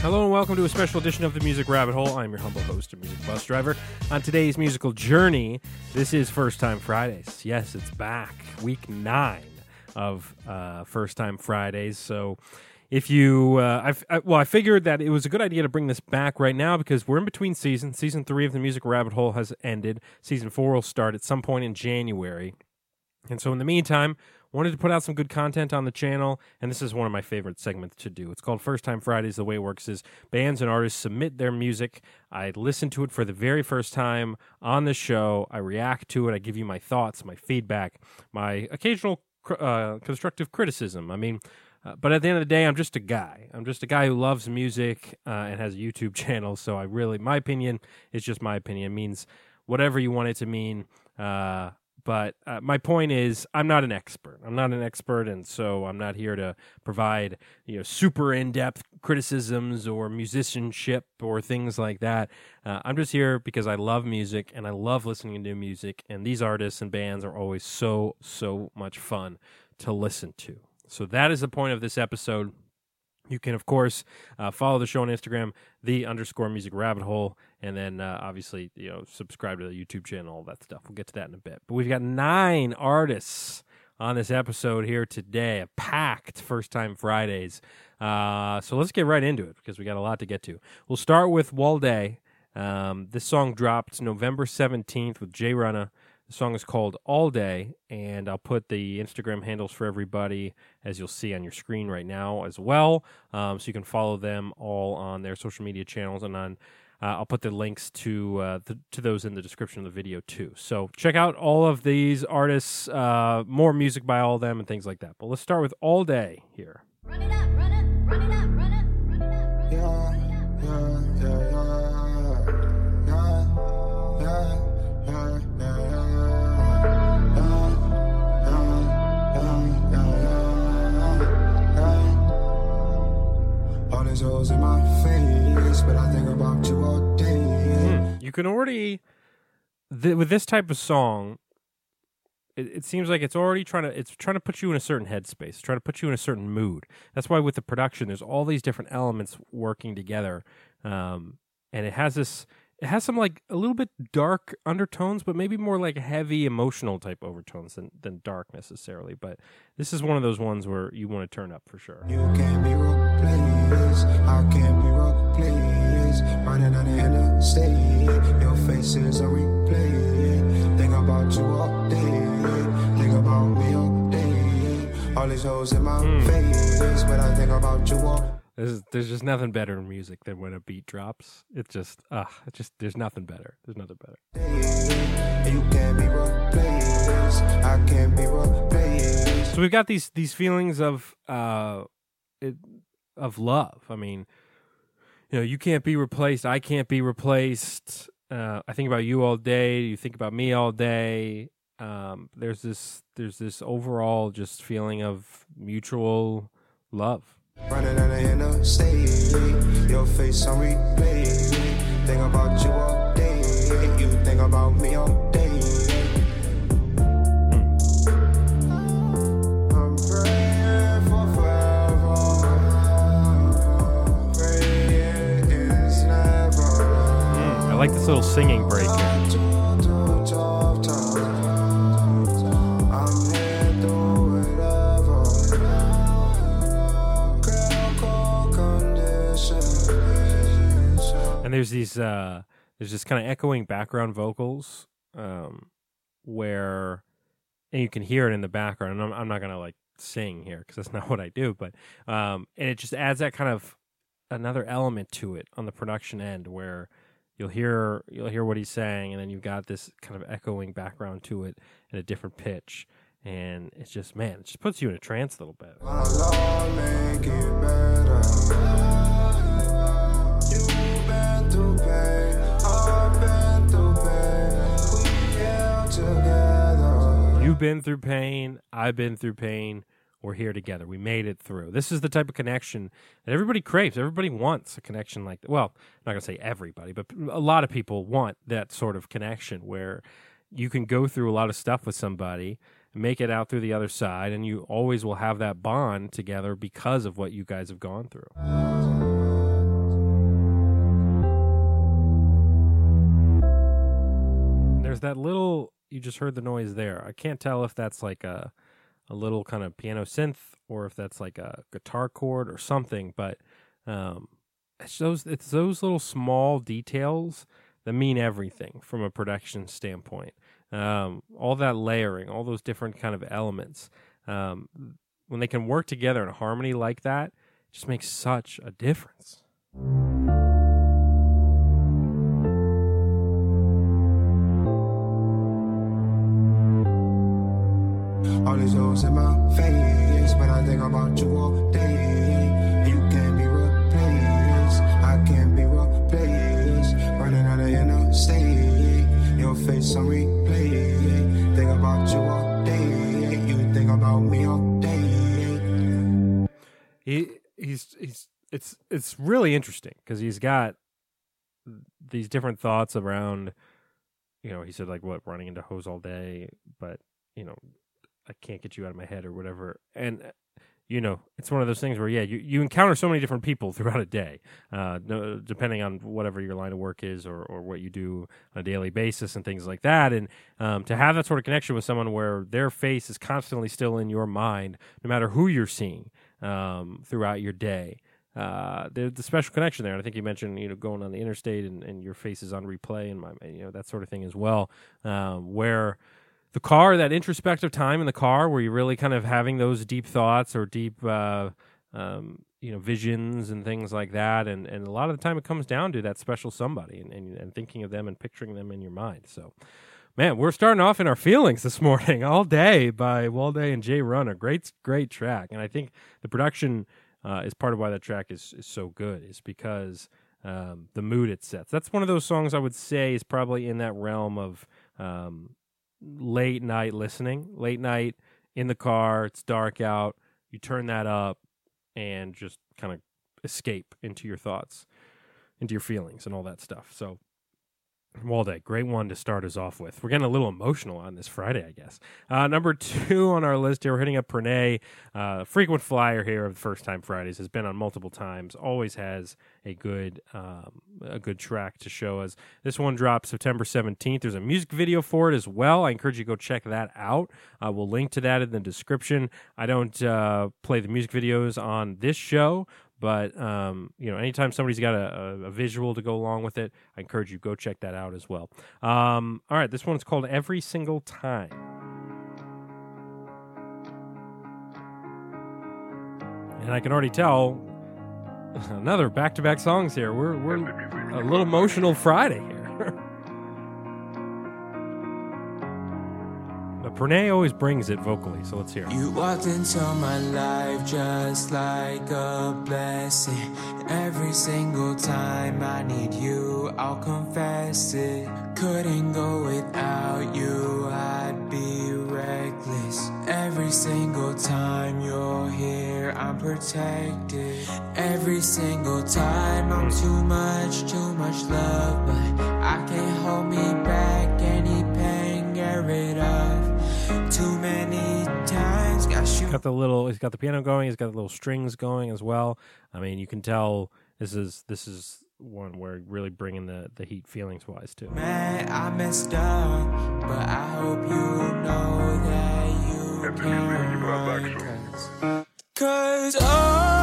Hello and welcome to a special edition of the Music Rabbit Hole. I'm your humble host and music bus driver. On today's musical journey, this is First Time Fridays. Yes, it's back, week nine of uh, First Time Fridays. So, if you, uh, I, well, I figured that it was a good idea to bring this back right now because we're in between seasons. Season three of the Music Rabbit Hole has ended. Season four will start at some point in January. And so, in the meantime, wanted to put out some good content on the channel, and this is one of my favorite segments to do. It's called First Time Fridays. The way it works is bands and artists submit their music. I listen to it for the very first time on the show. I react to it. I give you my thoughts, my feedback, my occasional uh, constructive criticism. I mean, uh, but at the end of the day, I'm just a guy. I'm just a guy who loves music uh, and has a YouTube channel. So I really, my opinion is just my opinion. It means whatever you want it to mean. Uh, but uh, my point is, I'm not an expert. I'm not an expert, and so I'm not here to provide you know super in depth criticisms or musicianship or things like that. Uh, I'm just here because I love music and I love listening to music, and these artists and bands are always so so much fun to listen to. So that is the point of this episode. You can, of course, uh, follow the show on Instagram, the underscore music rabbit hole, and then uh, obviously, you know, subscribe to the YouTube channel, all that stuff. We'll get to that in a bit. But we've got nine artists on this episode here today, a packed first time Fridays. Uh, so let's get right into it because we got a lot to get to. We'll start with Wolde. Um, this song dropped November 17th with Jay Runna. The song is called All Day, and I'll put the Instagram handles for everybody as you'll see on your screen right now as well. Um, so you can follow them all on their social media channels and on. Uh, I'll put the links to uh, the, to those in the description of the video too. So check out all of these artists, uh, more music by all of them, and things like that. But let's start with All Day here. Run it up, run it, run it up, run it, run it up, yeah, yeah, yeah, yeah, yeah, yeah, yeah. these holes in my face, but I think about you all day. Mm. You can already, th- with this type of song, it, it, seems like it's already trying to it's trying to put you in a certain headspace, trying to put you in a certain mood. That's why with the production, there's all these different elements working together, um, and it has this it has some like a little bit dark undertones, but maybe more like heavy emotional type overtones than, than dark necessarily. But this is one of those ones where you want to turn up for sure. You can be replaced. I can be replaced. Running on the interstate. Your face is a replay. Think about you all day. Think about me all day. All these hoes in my mm. face. But I think about you all there's, there's just nothing better in music than when a beat drops. It's just, ah, uh, it's just, there's nothing better. There's nothing better. So we've got these these feelings of uh, it, of love. I mean, you know, you can't be replaced. I can't be replaced. Uh, I think about you all day. You think about me all day. Um, there's this there's this overall just feeling of mutual love. Running down the interstate, your face on replay. Think about you all day, you think about me all day. Like this little singing break here. and there's these uh there's this kind of echoing background vocals um where and you can hear it in the background and I'm, I'm not gonna like sing here because that's not what I do but um and it just adds that kind of another element to it on the production end where you'll hear you'll hear what he's saying and then you've got this kind of echoing background to it at a different pitch. And it's just man it just puts you in a trance a little bit. You've been through pain. I've been through pain we're here together. We made it through. This is the type of connection that everybody craves. Everybody wants a connection like that. Well, I'm not going to say everybody, but a lot of people want that sort of connection where you can go through a lot of stuff with somebody, make it out through the other side, and you always will have that bond together because of what you guys have gone through. There's that little, you just heard the noise there. I can't tell if that's like a a little kind of piano synth or if that's like a guitar chord or something, but um, it's those it's those little small details that mean everything from a production standpoint. Um, all that layering, all those different kind of elements, um, when they can work together in harmony like that, just makes such a difference. All these hoes in my face, but I think about you all day. You can't be replaced, I can't be replaced. Running out of interstate, your face on replay. Think about you all day, you think about me all day. He he's he's it's it's really interesting because he's got these different thoughts around. You know, he said like what running into hoes all day, but you know I can't get you out of my head or whatever. And uh, you know, it's one of those things where yeah, you, you encounter so many different people throughout a day, uh, depending on whatever your line of work is or or what you do on a daily basis and things like that. And um, to have that sort of connection with someone where their face is constantly still in your mind, no matter who you're seeing um, throughout your day. Uh, there's the special connection there, and I think you mentioned you know going on the interstate and, and your face is on replay and my you know that sort of thing as well, um, where the car, that introspective time in the car where you're really kind of having those deep thoughts or deep, uh, um, you know, visions and things like that. And, and a lot of the time it comes down to that special somebody and, and, and thinking of them and picturing them in your mind. So, man, we're starting off in our feelings this morning all day by Wolde and Jay Runner. Great, great track. And I think the production uh, is part of why that track is, is so good is because um, the mood it sets. That's one of those songs I would say is probably in that realm of, um, late night listening, late night in the car, it's dark out, you turn that up and just kind of escape into your thoughts, into your feelings and all that stuff. So Wolde, great one to start us off with. We're getting a little emotional on this Friday, I guess. Uh, number two on our list here, we're hitting up Pranay, uh, frequent flyer here of First Time Fridays, has been on multiple times, always has a good um, a good track to show us. This one drops September 17th. There's a music video for it as well. I encourage you to go check that out. Uh, we'll link to that in the description. I don't uh, play the music videos on this show, but um, you know, anytime somebody's got a, a, a, visual to go along with it, I encourage you go check that out as well. Um, all right, this one's called Every Single Time. And I can already tell another back-to-back songs here. We're we're a little emotional Friday here. Pranay always brings it vocally, so let's hear it. You walked into my life just like a blessing. Every single time I need you, I'll confess it. Couldn't go without you, I'd be reckless. Every single time you're here, I'm protected. Every single time I'm too much, too much love, but I can't hold me back. Any pain, get rid of. Too many got you. Got the little. He's got the piano going. He's got the little strings going as well. I mean, you can tell this is this is one where really bringing the the heat feelings wise too. Man, I messed up, but I hope you know that you can run. Cause, cause oh,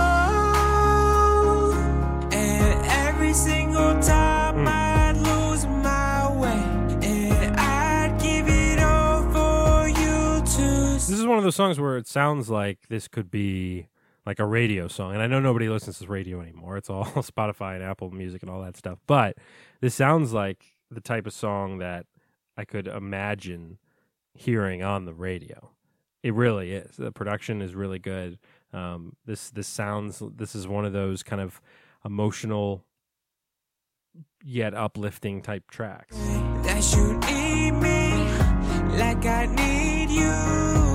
This is one of those songs where it sounds like this could be like a radio song. And I know nobody listens to radio anymore. It's all Spotify and Apple Music and all that stuff. But this sounds like the type of song that I could imagine hearing on the radio. It really is. The production is really good. Um, this this sounds. This is one of those kind of emotional yet uplifting type tracks. That me like I need you.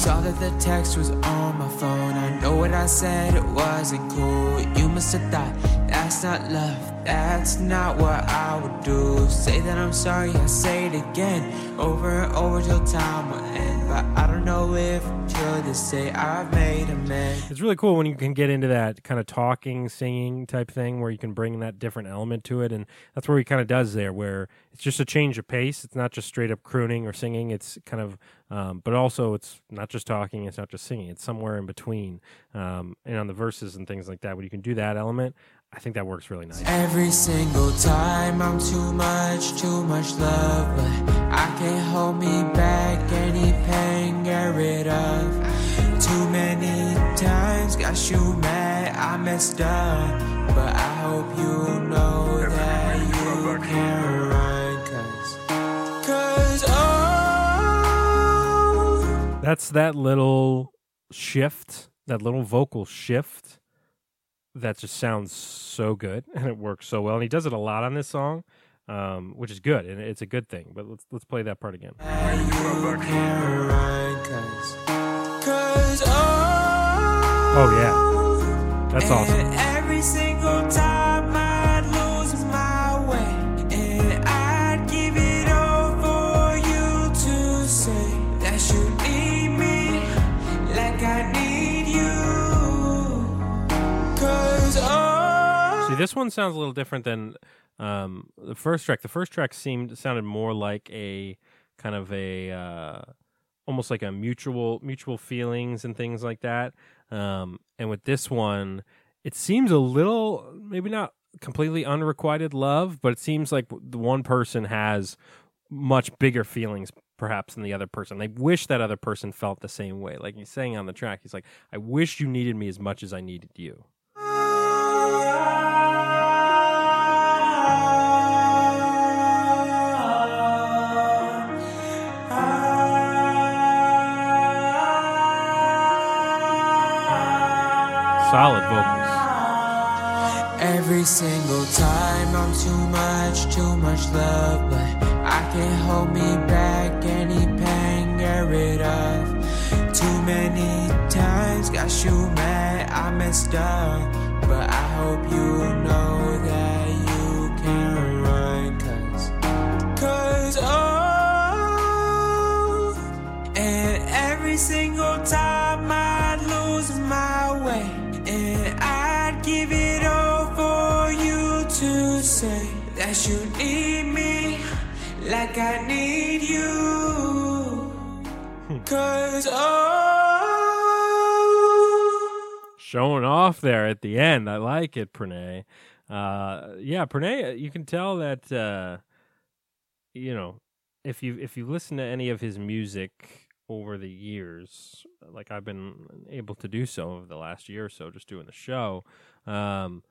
Saw that the text was on my phone. I know what I said, it wasn't cool. You must have thought that's not love, that's not what I would do. Say that I'm sorry, I say it again, over and over till time will end. But I don't know if till to say I've made amends. It's really cool when you can get into that kind of talking, singing type thing where you can bring that different element to it. And that's where he kind of does there, where it's just a change of pace. It's not just straight up crooning or singing. It's kind of, um, but also it's not just talking. It's not just singing. It's somewhere in between. Um, and on the verses and things like that, where you can do that element, I think that works really nice. Every single time I'm too much, too much love, but I can't hold me back. Any pain, get rid of. Too many times got you mad, I messed up, but I hope you know that you can run, cause, cause oh. That's that little shift, that little vocal shift that just sounds so good and it works so well. And he does it a lot on this song, um, which is good and it's a good thing. But let's let's play that part again. Oh yeah, that's awesome. This one sounds a little different than um, the first track. The first track seemed sounded more like a kind of a uh, almost like a mutual mutual feelings and things like that. Um, and with this one, it seems a little maybe not completely unrequited love, but it seems like the one person has much bigger feelings perhaps than the other person. They wish that other person felt the same way. Like he's saying on the track, he's like, "I wish you needed me as much as I needed you." Solid vocals. Every single time I'm too much, too much love, but I can't hold me back. Any pain, get rid of. Too many times got you mad, I messed up, but I hope you know that you need me like I need you. Cause oh, showing off there at the end. I like it, Pranay. Uh, yeah, Pranay. You can tell that uh, you know if you if you listen to any of his music over the years, like I've been able to do so over the last year or so, just doing the show. Um,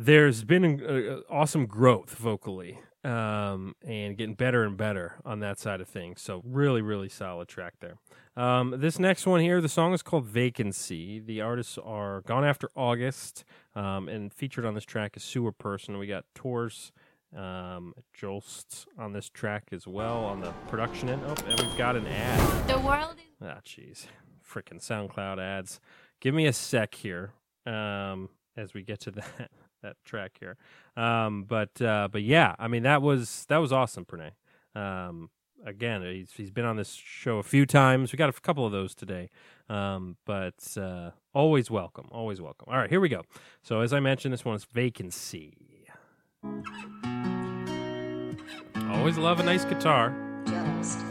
there's been uh, awesome growth vocally um, and getting better and better on that side of things. So really, really solid track there. Um, this next one here, the song is called Vacancy. The artists are Gone After August, um, and featured on this track is Sewer Person. We got Tours, um, Jolst on this track as well on the production end. Oh, and we've got an ad. The world is. Ah, jeez. Freaking SoundCloud ads. Give me a sec here um, as we get to that that track here. Um, but uh, but yeah, I mean that was that was awesome, Pranay. Um, again, he's he's been on this show a few times. We got a couple of those today. Um, but uh, always welcome, always welcome. All right, here we go. So as I mentioned, this one is vacancy. Always love a nice guitar. Just.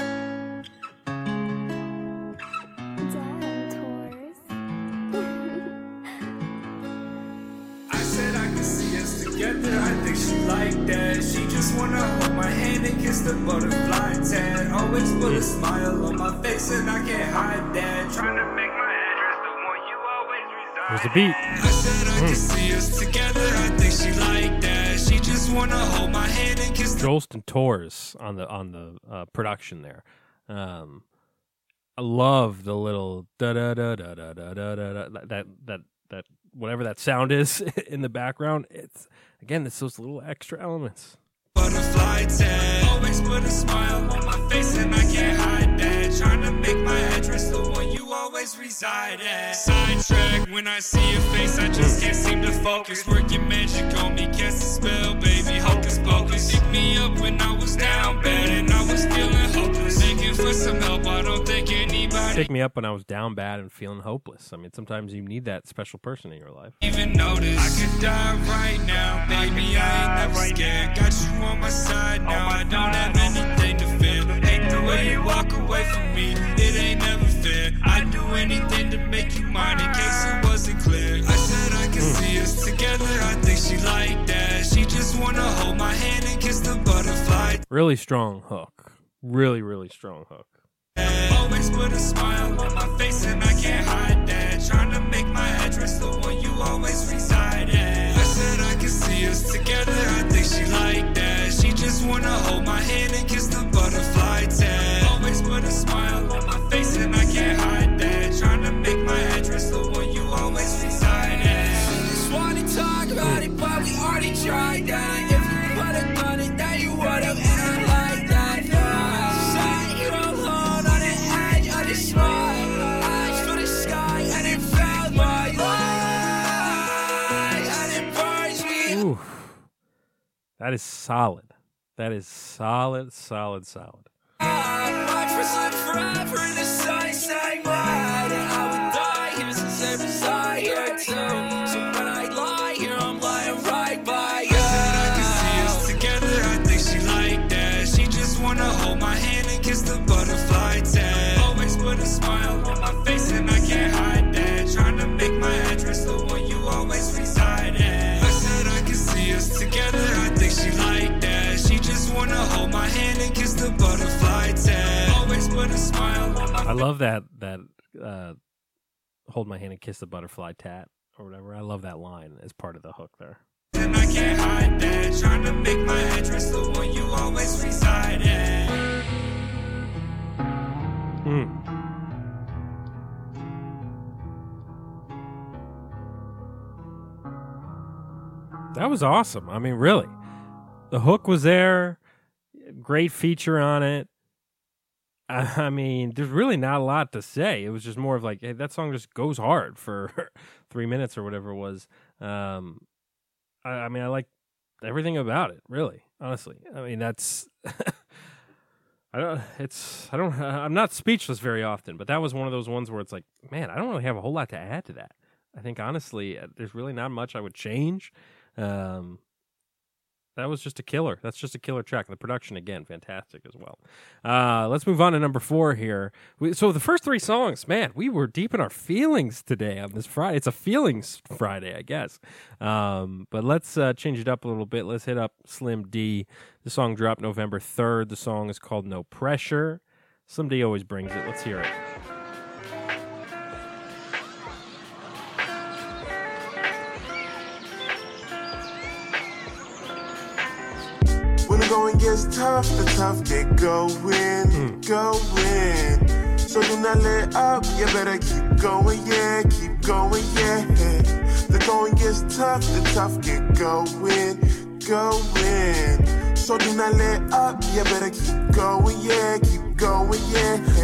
That. She just wanna hold my hand and kiss the butterfly tat. Always put a smile on my face and I can't hide that. Trying to make my address the one you always reside. There's the beat. I said I could see us together. I think she like that. She just wanna hold my hand and kiss the Jolst and Tours on the on the uh, production there. Um, I love the little da da da da da da da da that that that whatever that sound is in the background. It's again, it's those little extra elements. butterfly. Always put a smile on my face and I can't hide that. Trying to make my address the one you always reside at. Sidetrack when I see your face, I just can't seem to focus. Working magic on me, cast a spell, baby. Hocus pocus. Pick me up when I was down bad and I was feeling hopeless. Making for some help. I don't think anybody Pick me up when I was down bad and feeling hopeless. I mean, sometimes you need that special person in your life. even notice. I could die right now, baby. I ain't never scared. Got you on my side now. I don't have anything to fear. Hate the way you walk away from me. It ain't never fair. I'd do anything to make you mine in case it wasn't clear. I said I could see us together. I think she like that. She just wanna hold my hand and kiss the butterfly. Really strong hook. Really, really strong hook. Always put a smile on my face and I can't hide that. Trying to make my address the one you always reside at. I said I see us together. I think she like that. She just wanna hold my hand and kiss the butterfly tag. Always put a smile That is solid. That is solid, solid, solid. Watch I love that that uh hold my hand and kiss the butterfly tat or whatever. I love that line as part of the hook there. And I can't hide that. Trying to make my address the one you always reside at. Mm. That was awesome. I mean, really. The hook was there. Great feature on it. I mean, there's really not a lot to say. It was just more of like, hey, that song just goes hard for three minutes or whatever it was. Um, I, I mean, I like everything about it, really, honestly. I mean, that's. I don't. It's. I don't. I'm not speechless very often, but that was one of those ones where it's like, man, I don't really have a whole lot to add to that. I think honestly, uh, there's really not much I would change. Um, that was just a killer. That's just a killer track. The production again, fantastic as well. Uh, let's move on to number four here. We, so the first three songs, man, we were deep in our feelings today on this Friday. It's a feelings Friday, I guess. Um, but let's uh, change it up a little bit. Let's hit up Slim D. The song dropped November third. The song is called No Pressure. Slim D always brings it. Let's hear it. Gets tough, the tough get going, hmm. going. So do not let up, you better keep going, yeah, keep going, yeah. The going gets tough, the tough get going, going. So do not let up, you better keep going, yeah, keep going, yeah.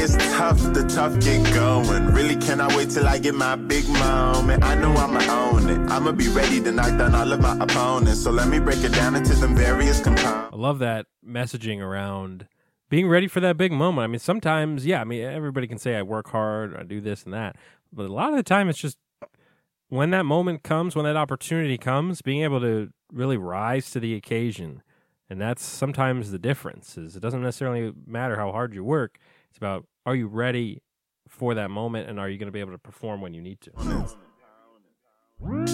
Gets tough, the tough get going. Really cannot wait till I get my big moment. I know I'ma own it. I'ma be ready to knock down all of my opponents. So let me break it down into them various components. I love that messaging around being ready for that big moment. I mean, sometimes, yeah, I mean, everybody can say I work hard, I do this and that, but a lot of the time it's just when that moment comes, when that opportunity comes, being able to really rise to the occasion. And that's sometimes the difference. Is it doesn't necessarily matter how hard you work. It's about are you ready for that moment and are you going to be able to perform when you need to?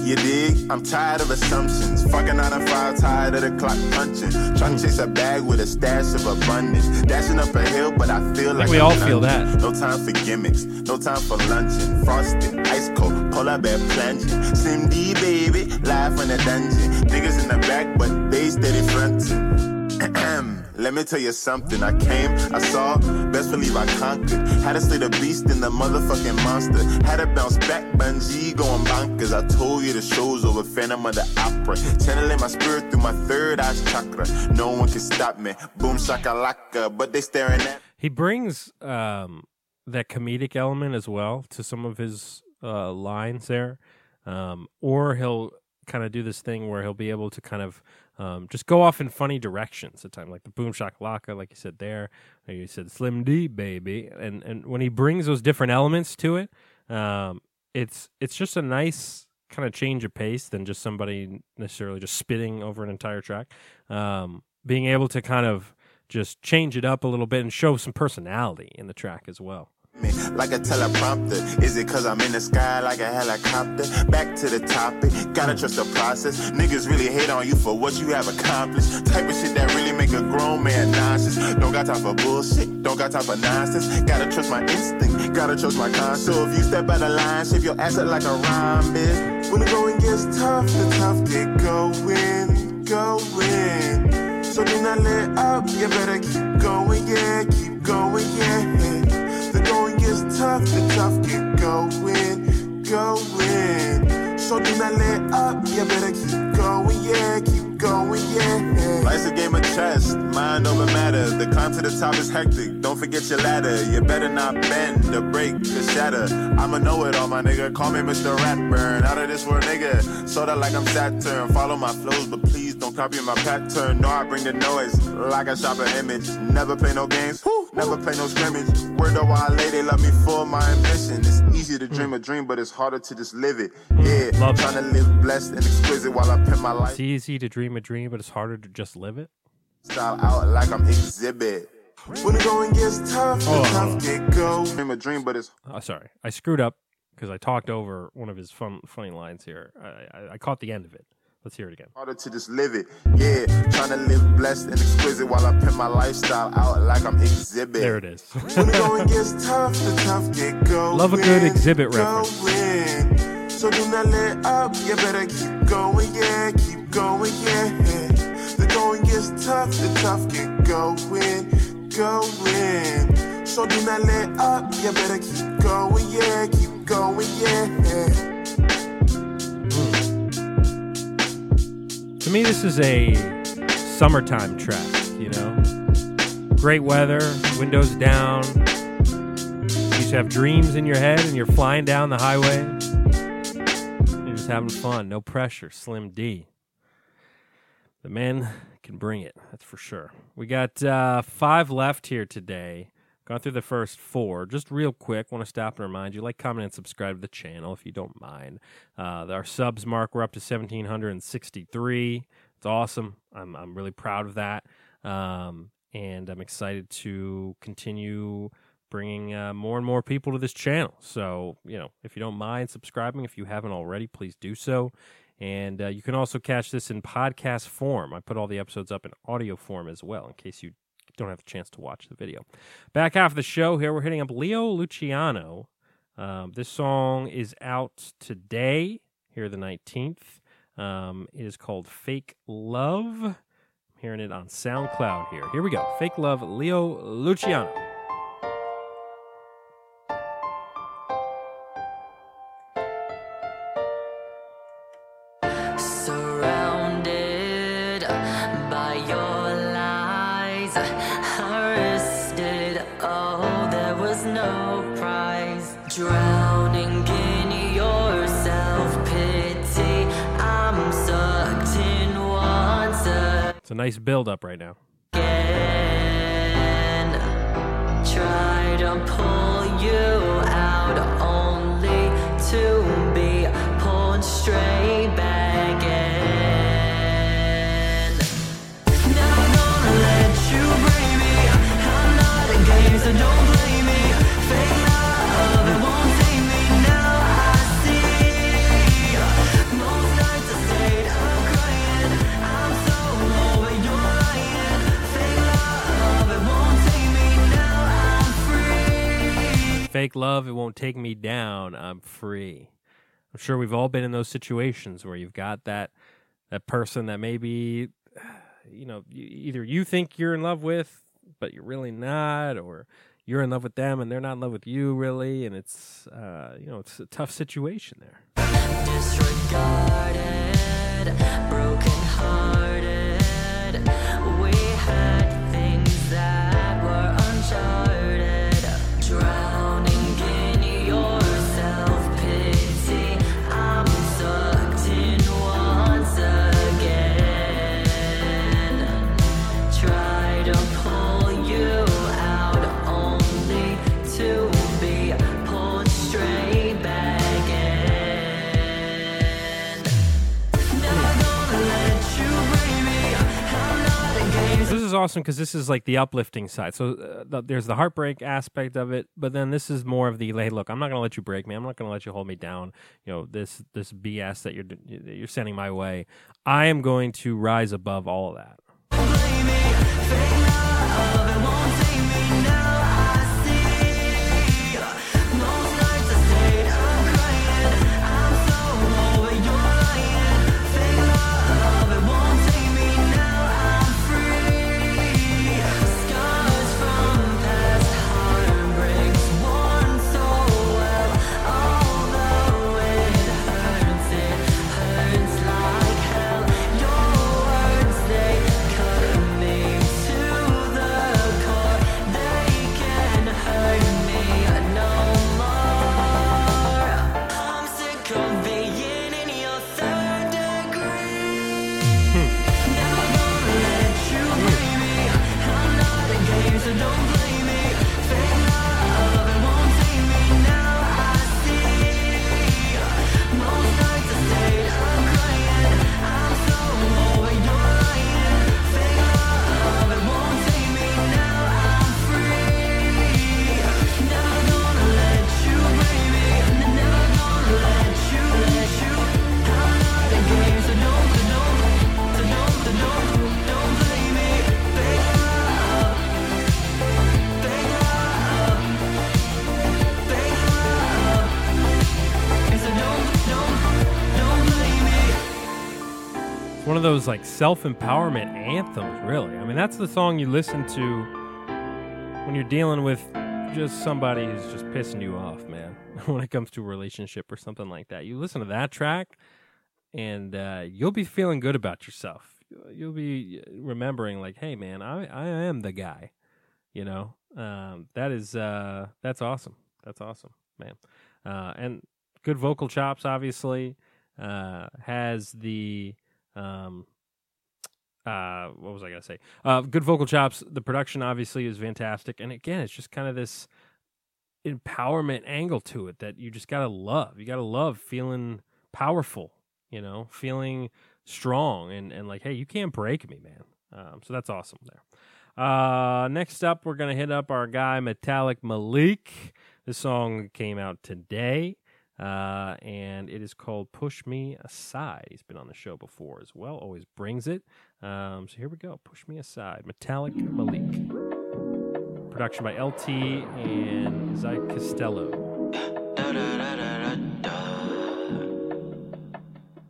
You dig? I'm tired of assumptions. Fucking on a fire, tired of the clock punching. Trying to chase a bag with a stash of abundance. Dashing up a hill, but I feel like we I'm all feel that. No time for gimmicks, no time for luncheon. Frosted, ice cold, polar bear plunging. Slim D, baby, live in the dungeon. Niggas in the back, but they steady fronting. Let me tell you something. I came, I saw, best believe I conquered. Had to slay the beast in the motherfucking monster. Had to bounce back, bungee going bonkers. I told you the show's over, Phantom of the Opera. Channeling my spirit through my third eye chakra. No one can stop me. Boom shakalaka, but they staring at. He brings um, that comedic element as well to some of his uh, lines there, um, or he'll kind of do this thing where he'll be able to kind of um, just go off in funny directions at times, like the boom shakalaka, like you said there, or you said Slim D baby, and and when he brings those different elements to it, um, it's it's just a nice kind of change of pace than just somebody necessarily just spitting over an entire track. Um, being able to kind of just change it up a little bit and show some personality in the track as well. Like a teleprompter. Is it cause I'm in the sky like a helicopter? Back to the topic, gotta trust the process. Niggas really hate on you for what you have accomplished. Type of shit that really make a grown man nauseous. Don't got time for bullshit, don't got time for nonsense. Gotta trust my instinct, gotta trust my conscience. So if you step out of line, shape your ass up like a rhyme, bitch. When the going gets tough, the tough get going, going. So do not let up, you better keep going, yeah, keep going, yeah. Gets tough, the tough get going, going. So do not let up, you better keep going, yeah, keep going, yeah. Life's a game of chess, mind over matter. The climb to the top is hectic. Don't forget your ladder. You better not bend or break or shatter. I'ma know it all, my nigga. Call me Mr. Ratburn. Out of this world, nigga. Sorta like I'm Saturn. Follow my flows, but please don't copy my pattern. No, I bring the noise like I shop an image. Never play no games, never play no scrimmage. Word of why lady love me for my ambition. It's Mm. easy to dream mm. a dream, but it's harder to just live it. Mm. Yeah, Love trying to live blessed and exquisite while I pimp my life. It's easy to dream a dream, but it's harder to just live it. style out like I'm Xzibit. When it going gets tough, the Oh. tough get going. Dream a dream, but it's Oh, sorry, I screwed up because I talked over one of his fun, funny lines here. I, I, I caught the end of it. Let's hear it again. harder to just live it. Yeah, trying to live blessed and exquisite while I pimp my lifestyle out like I'm Xzibit. There it is. When the going gets tough, the tough get going. Love a good Xzibit reference. Going. So do not let up, you better keep going, yeah, keep going, yeah. The going gets tough, the tough get going, going. So do not let up, you better keep going, yeah, keep going, yeah. To me, this is a summertime track. You know, great weather, windows down. You just have dreams in your head, and you're flying down the highway. You're just having fun, no pressure. Slim D. The man can bring it. That's for sure. We got uh, five left here today. Gone through the first four. Just real quick, want to stop and remind you like, comment, and subscribe to the channel if you don't mind. Uh, our subs mark, we're up to 1,763. It's awesome. I'm, I'm really proud of that. Um, and I'm excited to continue bringing uh, more and more people to this channel. So, you know, if you don't mind subscribing, if you haven't already, please do so. And uh, you can also catch this in podcast form. I put all the episodes up in audio form as well, in case you don't have a chance to watch the video. Back half of the show here, we're hitting up Leo Luciano. Um, this song is out today, here the 19th. Um, it is called Fake Love. I'm hearing it on SoundCloud here. Here we go. Fake Love, Leo Luciano. It's a nice build up right now. again. Try to pull you out, Fake love, it won't take me down. I'm free. I'm sure we've all been in those situations where you've got that that person that maybe you know either you think you're in love with, but you're really not, or you're in love with them and they're not in love with you really, and it's uh, you know it's a tough situation there. Awesome because this is like the uplifting side. So uh, the, there's the heartbreak aspect of it, but then this is more of the hey, look, I'm not going to let you break me. I'm not going to let you hold me down. You know this this BS that you're that you're sending my way. I am going to rise above all of that. Like self empowerment anthems, really. I mean, that's the song you listen to when you're dealing with just somebody who's just pissing you off, man. when it comes to a relationship or something like that, you listen to that track, and uh, you'll be feeling good about yourself. You'll be remembering, like, hey, man, I I am the guy. You know, um, that is uh, that's awesome. That's awesome, man. Uh, and good vocal chops, obviously. Uh, has the um, uh, what was I gonna say? Uh, good vocal chops. The production obviously is fantastic, and again, it's just kind of this empowerment angle to it that you just gotta love. You gotta love feeling powerful. You know, feeling strong and and like, hey, you can't break me, man. Um, so that's awesome there. Uh, next up, we're gonna hit up our guy Metallic Malik. This song came out today uh, and it is called Push Me Aside. He's been on the show before as well, always brings it. Um, so here we go Push Me Aside, Metallic Malik. Production by LT and Zai Costello.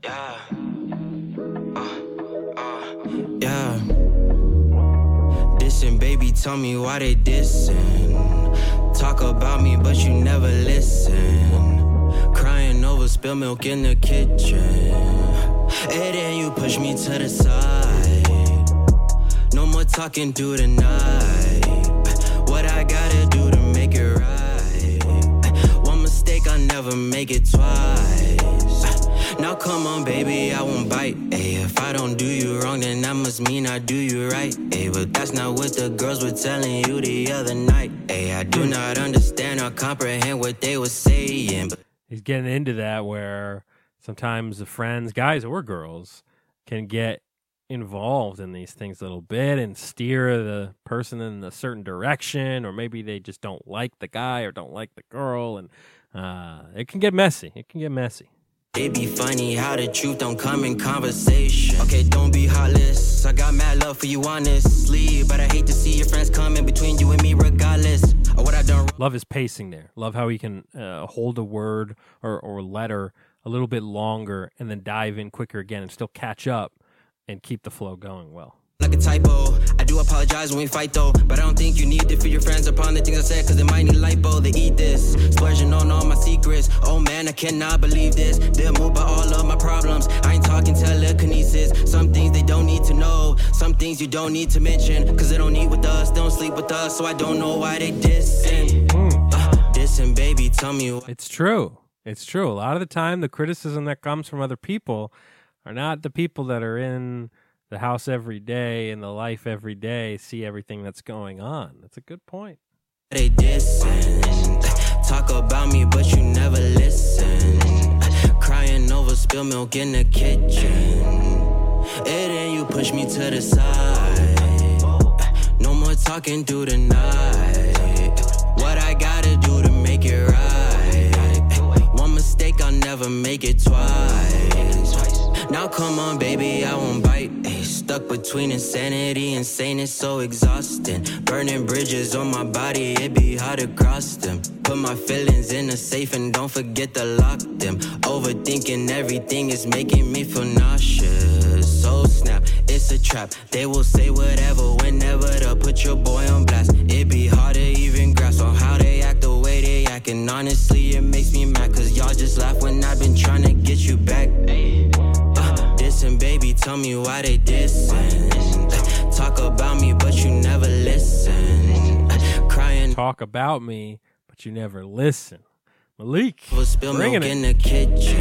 Yeah. Uh, uh, yeah. Dissing, baby, tell me why they dissing. Talk about me, but you never listen. Spilled milk in the kitchen. And then you push me to the side. No more talking, do tonight. What I gotta do to make it right? One mistake, I'll never make it twice. Now come on, baby, I won't bite. Ay, if I don't do you wrong, then that must mean I do you right. Ay, but that's not what the girls were telling you the other night. Ay, I do not understand or comprehend what they were saying. But He's getting into that where sometimes the friends, guys or girls, can get involved in these things a little bit and steer the person in a certain direction, or maybe they just don't like the guy or don't like the girl, and uh, it can get messy. It can get messy. It be funny how the truth don't come in conversation. Okay, don't be heartless. I got mad love for you honestly, but I hate to see your friends come in between you and me Love his pacing there. Love how he can uh, hold a word or, or letter a little bit longer and then dive in quicker again and still catch up and keep the flow going well. Like a typo. I do apologize when we fight though, but I don't think you need to feel your friends upon the things I said, cause they might need lipo. They eat this, splurging on all my secrets. Oh man, I cannot believe this. They're moved by all of my problems. I ain't talking telekinesis. Some things they don't need to know, some things you don't need to mention, cause they don't eat with us, they don't sleep with us, so I don't know why they dissing. Uh, dissing, baby, tell me why. It's true. It's true. A lot of the time, the criticism that comes from other people are not the people that are in the house every day and the life every day, see everything that's going on. That's a good point. They dissing. Talk about me, but you never listen. Crying over milk in the kitchen. And then you push me to the side. talking through the night. What I gotta do to make it right? One mistake, I'll never make it twice. Now come on, baby, I won't bite. Ay, stuck between insanity and sane, it's so exhausting. Burning bridges on my body, it be hard to cross them. Put my feelings in a safe and don't forget to lock them. Overthinking everything is making me feel nauseous. So snap, it's a trap. They will say whatever, whenever to put your boy on blast. It be hard to even grasp on how they act the way they act. And honestly, it makes me mad, cause y'all just laugh when I've been trying to get you back. Uh, baby, tell me why they dissing. Uh, Talk about me, but you never listen. Uh, Crying Talk about me, but you never listen. Malik, over spill milk it. in the kitchen.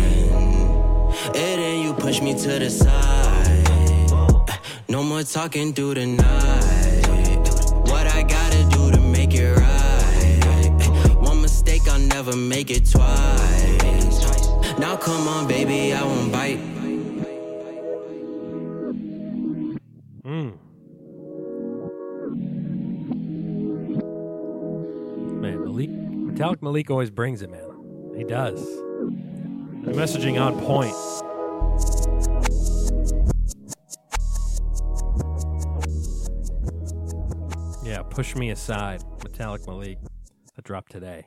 And then you push me to the side. Uh, No more talking through the night. What I gotta do to make it right? One mistake, I'll never make it twice. Now come on, baby, I won't bite. Malik, Metallic Malik always brings it, man. He does. The messaging on point. Yeah, push me aside, Metallic Malik. That dropped today.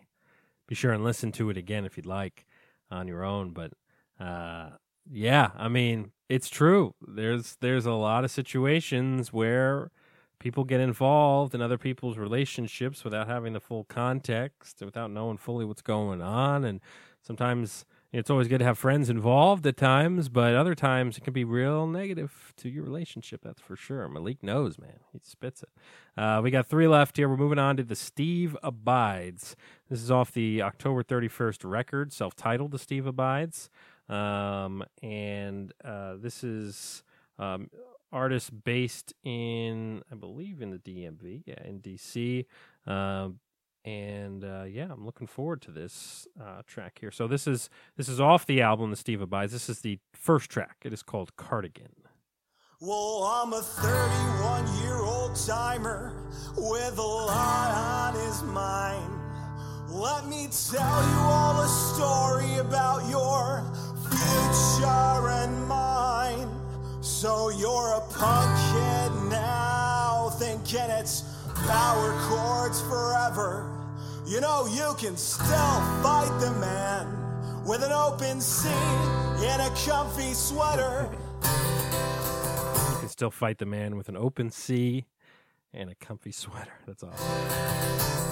Be sure and listen to it again if you'd like on your own. But uh, yeah, I mean, it's true. There's there's a lot of situations where people get involved in other people's relationships without having the full context, without knowing fully what's going on, and sometimes it's always good to have friends involved at times, but other times it can be real negative to your relationship. That's for sure. Malik knows, man. He spits it. Uh, we got three left here. We're moving on to the Steve Abides. This is off the October 31st record, self titled The Steve Abides. Um, and uh, this is um, artist based in, I believe, in the DMV, yeah, in DC. Um, and uh, yeah, I'm looking forward to this uh, track here. So this is this is off the album, The Steve Abides. This is the first track. It is called Cardigan. Well, I'm a 31 year old timer with a lot on his mind. Let me tell you all a story about your future and mine. So you're a punk kid now, thinking it's power chords forever. You know, you can still fight the man with an open C in a comfy sweater. You can still fight the man with an open C and a comfy sweater. That's awesome.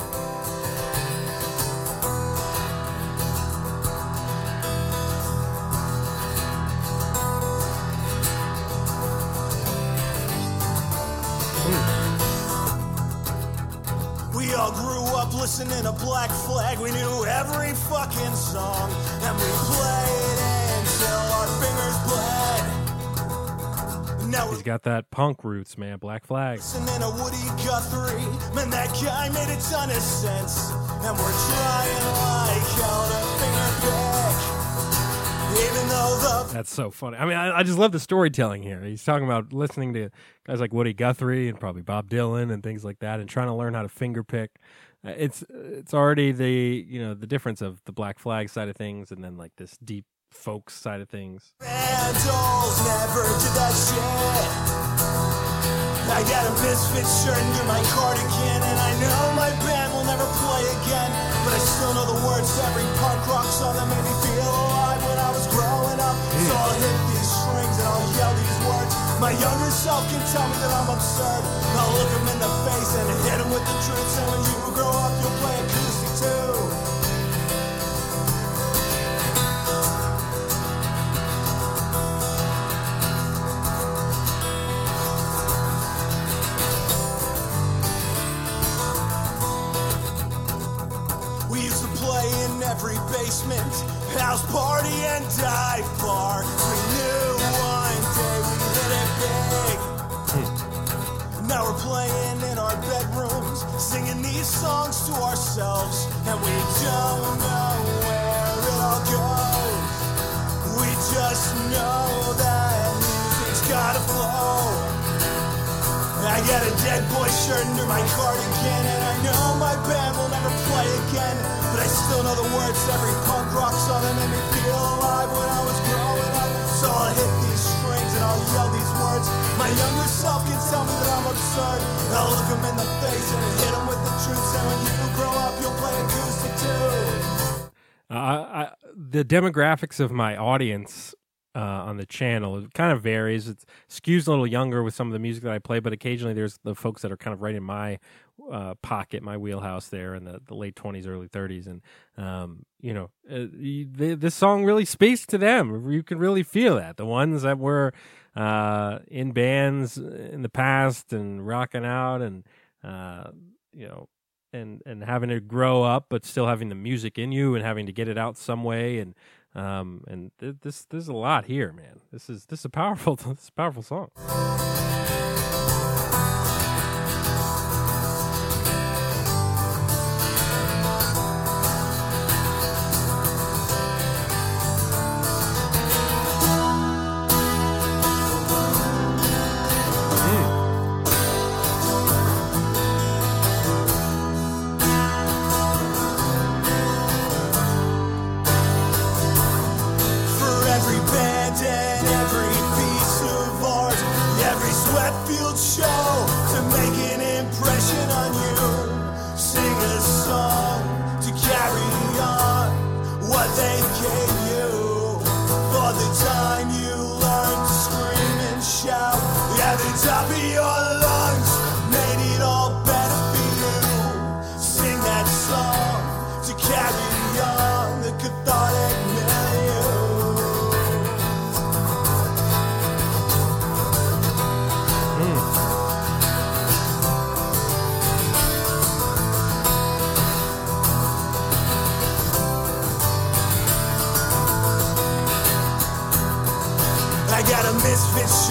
All grew up listening to Black Flag. We knew every fucking song, and we played until our fingers bled. Now He's got that punk roots, man. Black Flag. listening to Woody Guthrie. Man, that guy made a ton of sense, and we're trying like hell to finger. Even though the That's so funny. I mean, I, I just love the storytelling here. He's talking about listening to guys like Woody Guthrie and probably Bob Dylan and things like that, and trying to learn how to finger pick. Uh, It's it's already the you know the difference of the Black Flag side of things, and then like this deep folk side of things. Vandals never did that shit. I got a misfit shirt under my cardigan, and I know my band will never play again. But I still know the words to every punk rock song that made me So I'll hit these strings and I'll yell these words. My younger self can tell me that I'm absurd. I'll look him in the face and hit him with the truth. Say when you grow up, you'll play acoustic too. Every basement, house party and dive bar. We knew one day we'd hit it big. Now we're playing in our bedrooms, singing these songs to ourselves, and we don't know where it all goes. We just know that music's gotta flow. I got a dead boy shirt under my cardigan, and I know my band will again. But I still know the words to every punk rock song that made me feel alive when I was growing up. So I'll hit these strings and I'll yell these words. My younger self can tell me that I'm absurd. I'll look him in the face and hit him with the truth. Say when you grow up, you'll play acoustic too. Uh, I, the demographics of my audience uh, on the channel it kind of varies. It skews a little younger with some of the music that I play, but occasionally there's the folks that are kind of right in my uh, pocket, my wheelhouse there in the, the late twenties, early thirties, and um, you know, uh, this song really speaks to them. You can really feel that the ones that were uh, in bands in the past and rocking out, and uh, you know, and and having to grow up, but still having the music in you and having to get it out some way, and um, and th- this there's a lot here, man. This is this is a powerful this is a powerful song.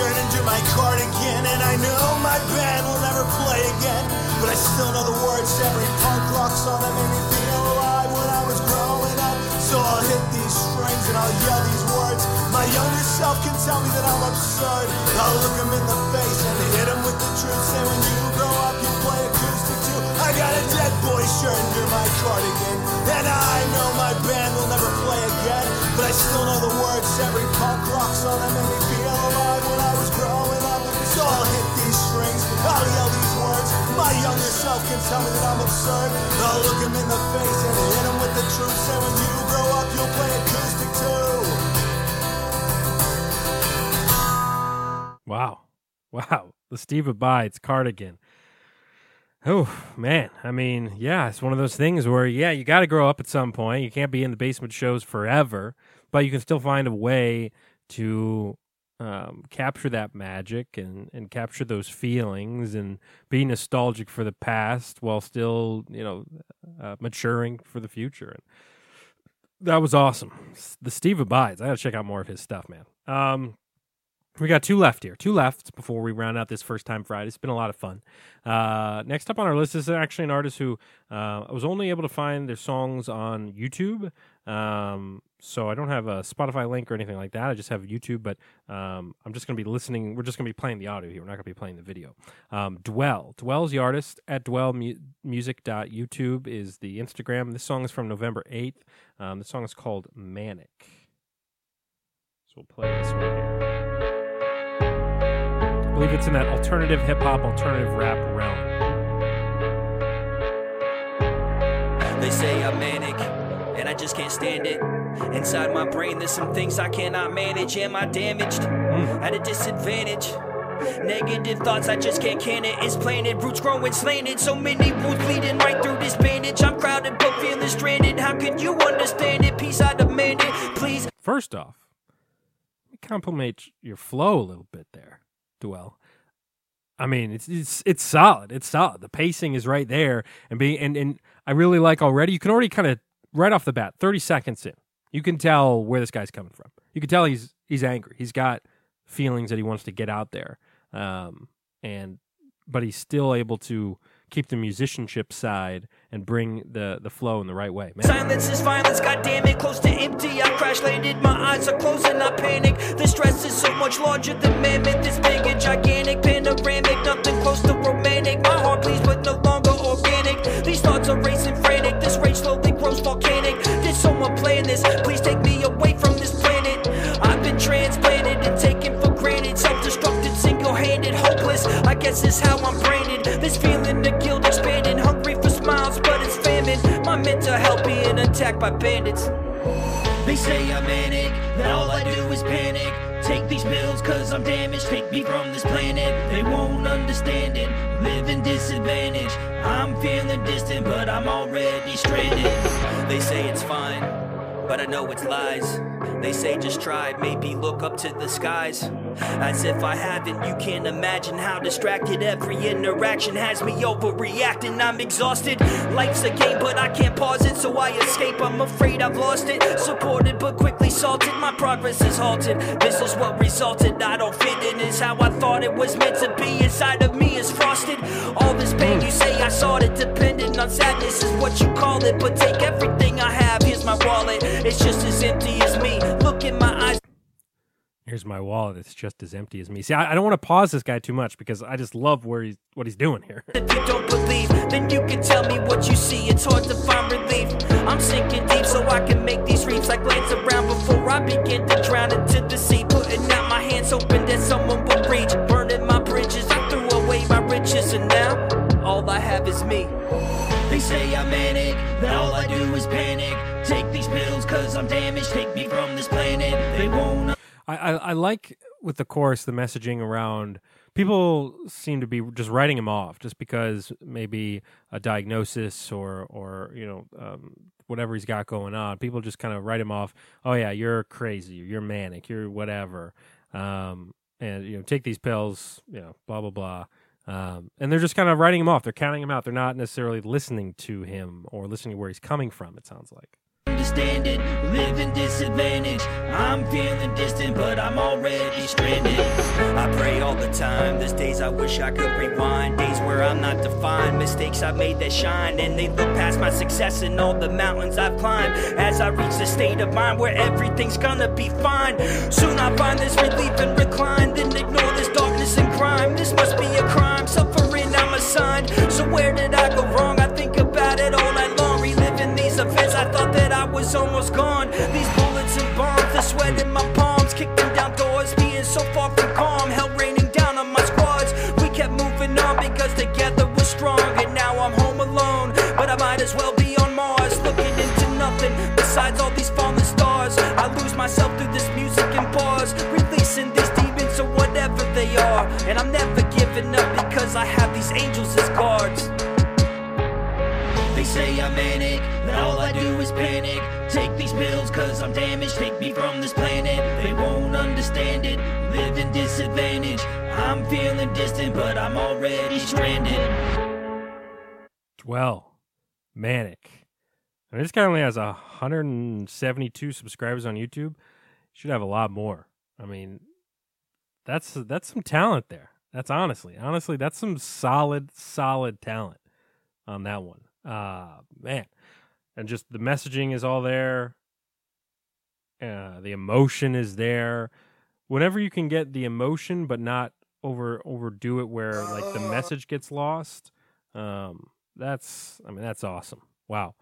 Shirt under my cardigan, and I know my band will never play again. But I still know the words to every punk rock song that made me feel alive when I was growing up. So I'll hit these strings and I'll yell these words. My younger self can tell me that I'm absurd. I'll look him in the face and hit him with the truth. Say when you grow up, you play acoustic too. I got a dead boy shirt under my cardigan, and I know my band will never play again. But I still know the words to every punk rock song that made me My younger self can tell me that I'm absurd. I'll look him in the face and hit him with the truth. Say when you grow up, you'll play acoustic too. Wow, wow, the Steve Abides cardigan. Oh man, I mean, yeah, it's one of those things where yeah, you got to grow up at some point. You can't be in the basement shows forever, but you can still find a way to um, capture that magic and and capture those feelings and be nostalgic for the past while still you know uh, maturing for the future. And that was awesome. The Steve Abides. I got to check out more of his stuff, man. Um, we got two left here. Two left before we round out this first time Friday. It's been a lot of fun. Uh, next up on our list is actually an artist who uh, I was only able to find their songs on YouTube. Um, so I don't have a Spotify link or anything like that. I just have YouTube, but um, I'm just going to be listening. We're just going to be playing the audio here. We're not going to be playing the video. Um, Dwell. Dwell's the artist. At dwellmusic.youtube is the Instagram. This song is from November 8th. Um, the song is called Manic. So we'll play this one here. I believe it's in that alternative hip hop, alternative rap realm. They say I'm manic, and I just can't stand it. Inside my brain, there's some things I cannot manage. Am I damaged? Hmm. At a disadvantage. Negative thoughts, I just can't can it. It's planted, roots growing slanted. So many wounds bleeding right through this bandage. I'm crowded, but feeling stranded. How can you understand it? Peace, I demand it. Please. First off, let me compliment your flow a little bit there, Dwell. I mean, it's it's it's solid. It's solid. The pacing is right there, and being and and I really like already. You can already kind of right off the bat, thirty seconds in, you can tell where this guy's coming from. You can tell he's he's angry. He's got feelings that he wants to get out there, um, and but he's still able to keep the musicianship side and bring the the flow in the right way. Man. Silence is violence, goddamn it, close to empty. I crash landed, my eyes are closing, I panic. The stress is so much larger than mammoth, this big and gigantic, panoramic, nothing close to romantic. My heart bleeds, but no longer organic. These thoughts are racing frantic, this rage slowly grows volcanic. Did someone plan this? Please take me away from this planet. I've been transplanted hopeless. I guess this is how I'm branded. This feeling of guilt expanding, hungry for smiles, but it's famine. My mental health being attacked by bandits. They say I'm manic, that all I do is panic. Take these pills cause I'm damaged, take me from this planet. They won't understand it, live in disadvantage. I'm feeling distant, but I'm already stranded. They say it's fine, but I know it's lies. They say just try, maybe look up to the skies. As if I haven't, you can't imagine how distracted every interaction has me overreacting. I'm exhausted. Life's a game, but I can't pause it, so I escape. I'm afraid I've lost it. Supported, but quickly salted. My progress is halted. This is what resulted. I don't fit in, is how I thought it was meant to be. Inside of me is frosted. All this pain, you say I sought it. Dependent on sadness is what you call it. But take everything I have, here's my wallet. It's just as empty as me. In my eyes. Here's my wallet. It's just as empty as me. See, I, I don't want to pause this guy too much because I just love where he's what he's doing here. If you don't believe, then you can tell me what you see. It's hard to find relief. I'm sinking deep so I can make these reefs. I glance around before I begin to drown into the sea. Putting out my hands hoping that someone will reach. Burning my bridges, I threw away my riches, and now all I have is me. They say I'm manic, that all I do is panic. Take these pills cause I'm damaged, take I, I, I like with the chorus the messaging around people seem to be just writing him off just because maybe a diagnosis or or you know um, whatever he's got going on people just kind of write him off oh yeah you're crazy you're manic you're whatever. Um, and you know take these pills you know blah blah blah. Um, and they're just kind of writing him off they're counting him out they're not necessarily listening to him or listening to where he's coming from it sounds like understand it. Live in disadvantage. I'm feeling distant, but I'm already stranded. I pray all the time. There's days I wish I could rewind. Days where I'm not defined. Mistakes I've made that shine. And they look past my success and all the mountains I've climbed. As I reach the state of mind where everything's gonna be fine. Soon I find this relief and recline. Then ignore this darkness and crime. This must be a crime. Suffering I'm assigned. So where did I go wrong? I was almost gone. These bullets and bombs, the sweat in my palms, kicking down doors, being so far from calm. Hell raining down on my squads. We kept moving on because together we're strong. And now I'm home alone, but I might as well be on Mars, looking into nothing besides all these fallen stars. I lose myself through this cause I'm damaged, take me from this planet. They won't understand it, live in disadvantage. I'm feeling distant, but I'm already stranded. well manic. And this guy only has 172 subscribers on youtube. Should have a lot more. I mean that's that's some talent there. That's honestly honestly that's some solid solid talent on that one. Uh man. And just the messaging is all there uh the emotion is there. Whenever you can get the emotion but not over overdo it where like the message gets lost um that's i mean that's awesome. Wow.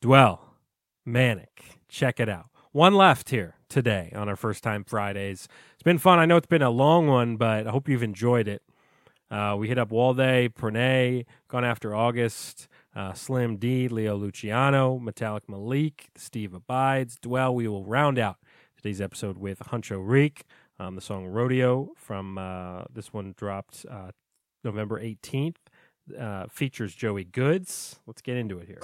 Dwell manic check it out. One left here today on our first time fridays. It's been fun. I know it's been a long one but i hope you've enjoyed it. Uh, we hit up Wolde, Pranay, Gone After August, uh, Slim D, Leo Luciano, Metallic Malik, Steve Abides, Dwell. We will round out today's episode with Hunchoreik, um, the song Rodeo from uh, this one dropped uh, November 18th. Uh, features Joey Goods. Let's get into it here.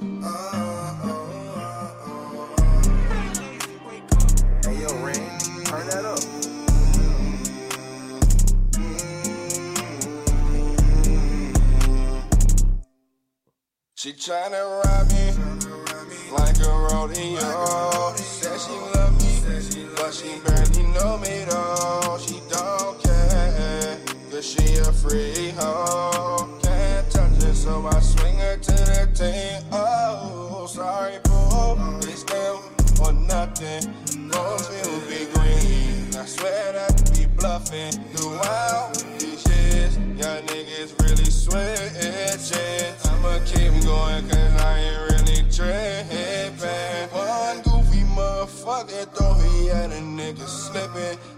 Hey, She tryna rob me like a rodeo. Said she love me, but she barely know me though. She don't care, cause she a free hoe. Can't touch her, so I swing her to the team. Oh, sorry, boo. It's them or nothing.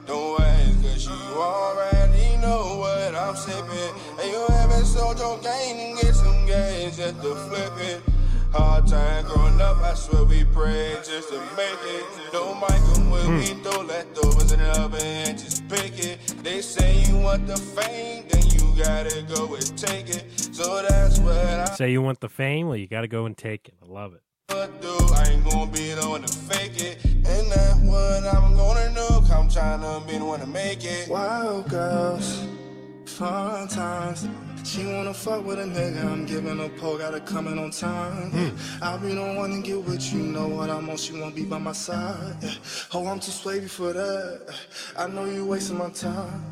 Don't ask cause you already know what I'm sipping. And you ever sold your game and get some games just to flip it. Hard time growing up, I swear we prayed just to make it. No Michael when we hmm. throw leftovers in the oven and just pick it. They say you want the fame, then you gotta go and take it. So that's what I Say you want the fame, well, you got to go and take it. I love it. Do. I ain't gonna be the one to fake it. And that's what I'm gonna do. I'm trying to be the one to make it. Wild girls, fun times. She wanna fuck with a nigga, I'm giving her pole, gotta come in on time. Hmm. I'll be the one to get with you, know what I'm on, she won't be by my side. Yeah. Oh, I'm too slavey for that. I know you wasting my time.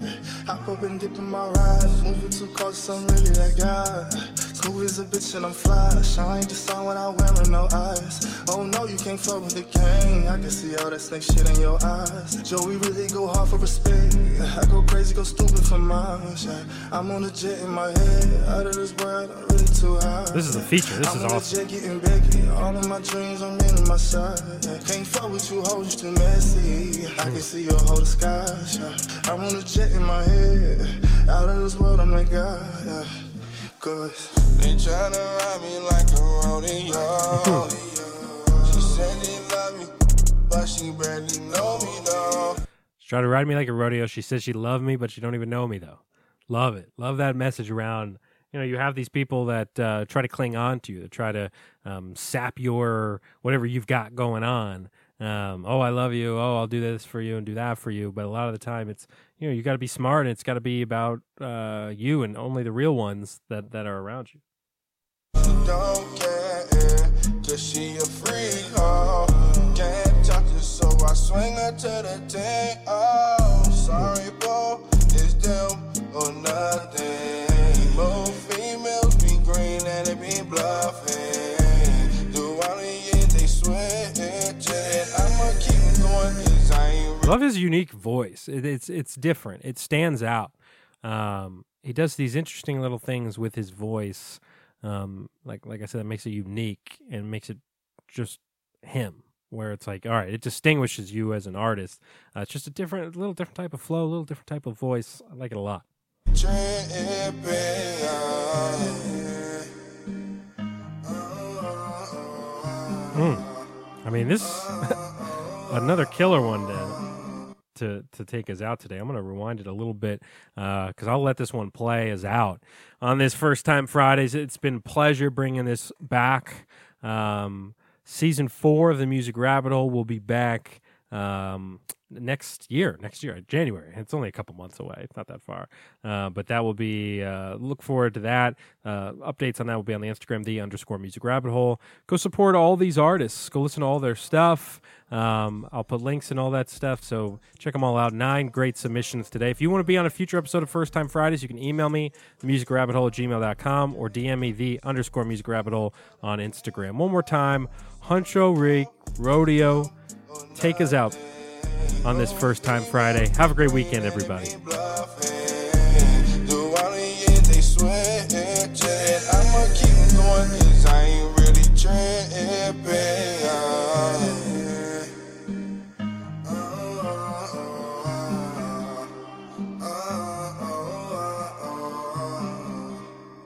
Hop up and dip in my ride, moving too close, I'm really that guy. Cool as a bitch and I'm fly. Shine just saw when I wearing no eyes. Oh no, you can't fuck with the gang. I can see all that snake shit in your eyes. Joey really go hard for respect. I go crazy, go stupid for miles. Yeah. I'm on a jet in my head. Out of this world, I'm really too high. This is a feature. This I'm is awesome. jet getting Becky. All of my dreams, I'm in my side. Yeah. Can't fuck with you, hoes, you too messy. I can see your whole sky. Yeah. I'm on a jet in my head. Out of this world, I'm that guy. Yeah. Cause They tryna ride me like a rodeo. she said they love me, but she barely know me though. She tried to ride me like a rodeo. She says she loved me, but she don't even know me though. Love it. Love that message around. You know, you have these people that uh, try to cling on to you, that try to um, sap your whatever you've got going on. Um, oh, I love you. Oh, I'll do this for you and do that for you. But a lot of the time, it's you know you got to be smart and it's got to be about uh, you and only the real ones that that are around you. Don't care, cause she a oh. Can't so I swing her to the oh. I love his unique voice. It, it's it's different. It stands out. Um, he does these interesting little things with his voice. Um, like like I said, it makes it unique and makes it just him. Where it's like, all right, it distinguishes you as an artist. Uh, it's just a different, a little different type of flow, a little different type of voice. I like it a lot. Mm. I mean, this another killer one to to to take us out today. I'm going to rewind it a little bit because I'll let this one play as out on this first time Fridays. It's been pleasure bringing this back. Um, season four of the Music Rabbit Hole will be back um, next year. Next year, January. It's only a couple months away. It's not that far, uh, but that will be. Uh, look forward to that. Uh, updates on that will be on the Instagram, the underscore Music Rabbit Hole. Go support all these artists. Go listen to all their stuff. Um, I'll put links and all that stuff. So check them all out. Nine great submissions today. If you want to be on a future episode of First Time Fridays, you can email me, themusicrabbithole at gmail.com, or DM me, the underscore music rabbit hole on Instagram. One more time, Hunchoreik Rodeo. Take us out on this First Time Friday. Have a great weekend, everybody.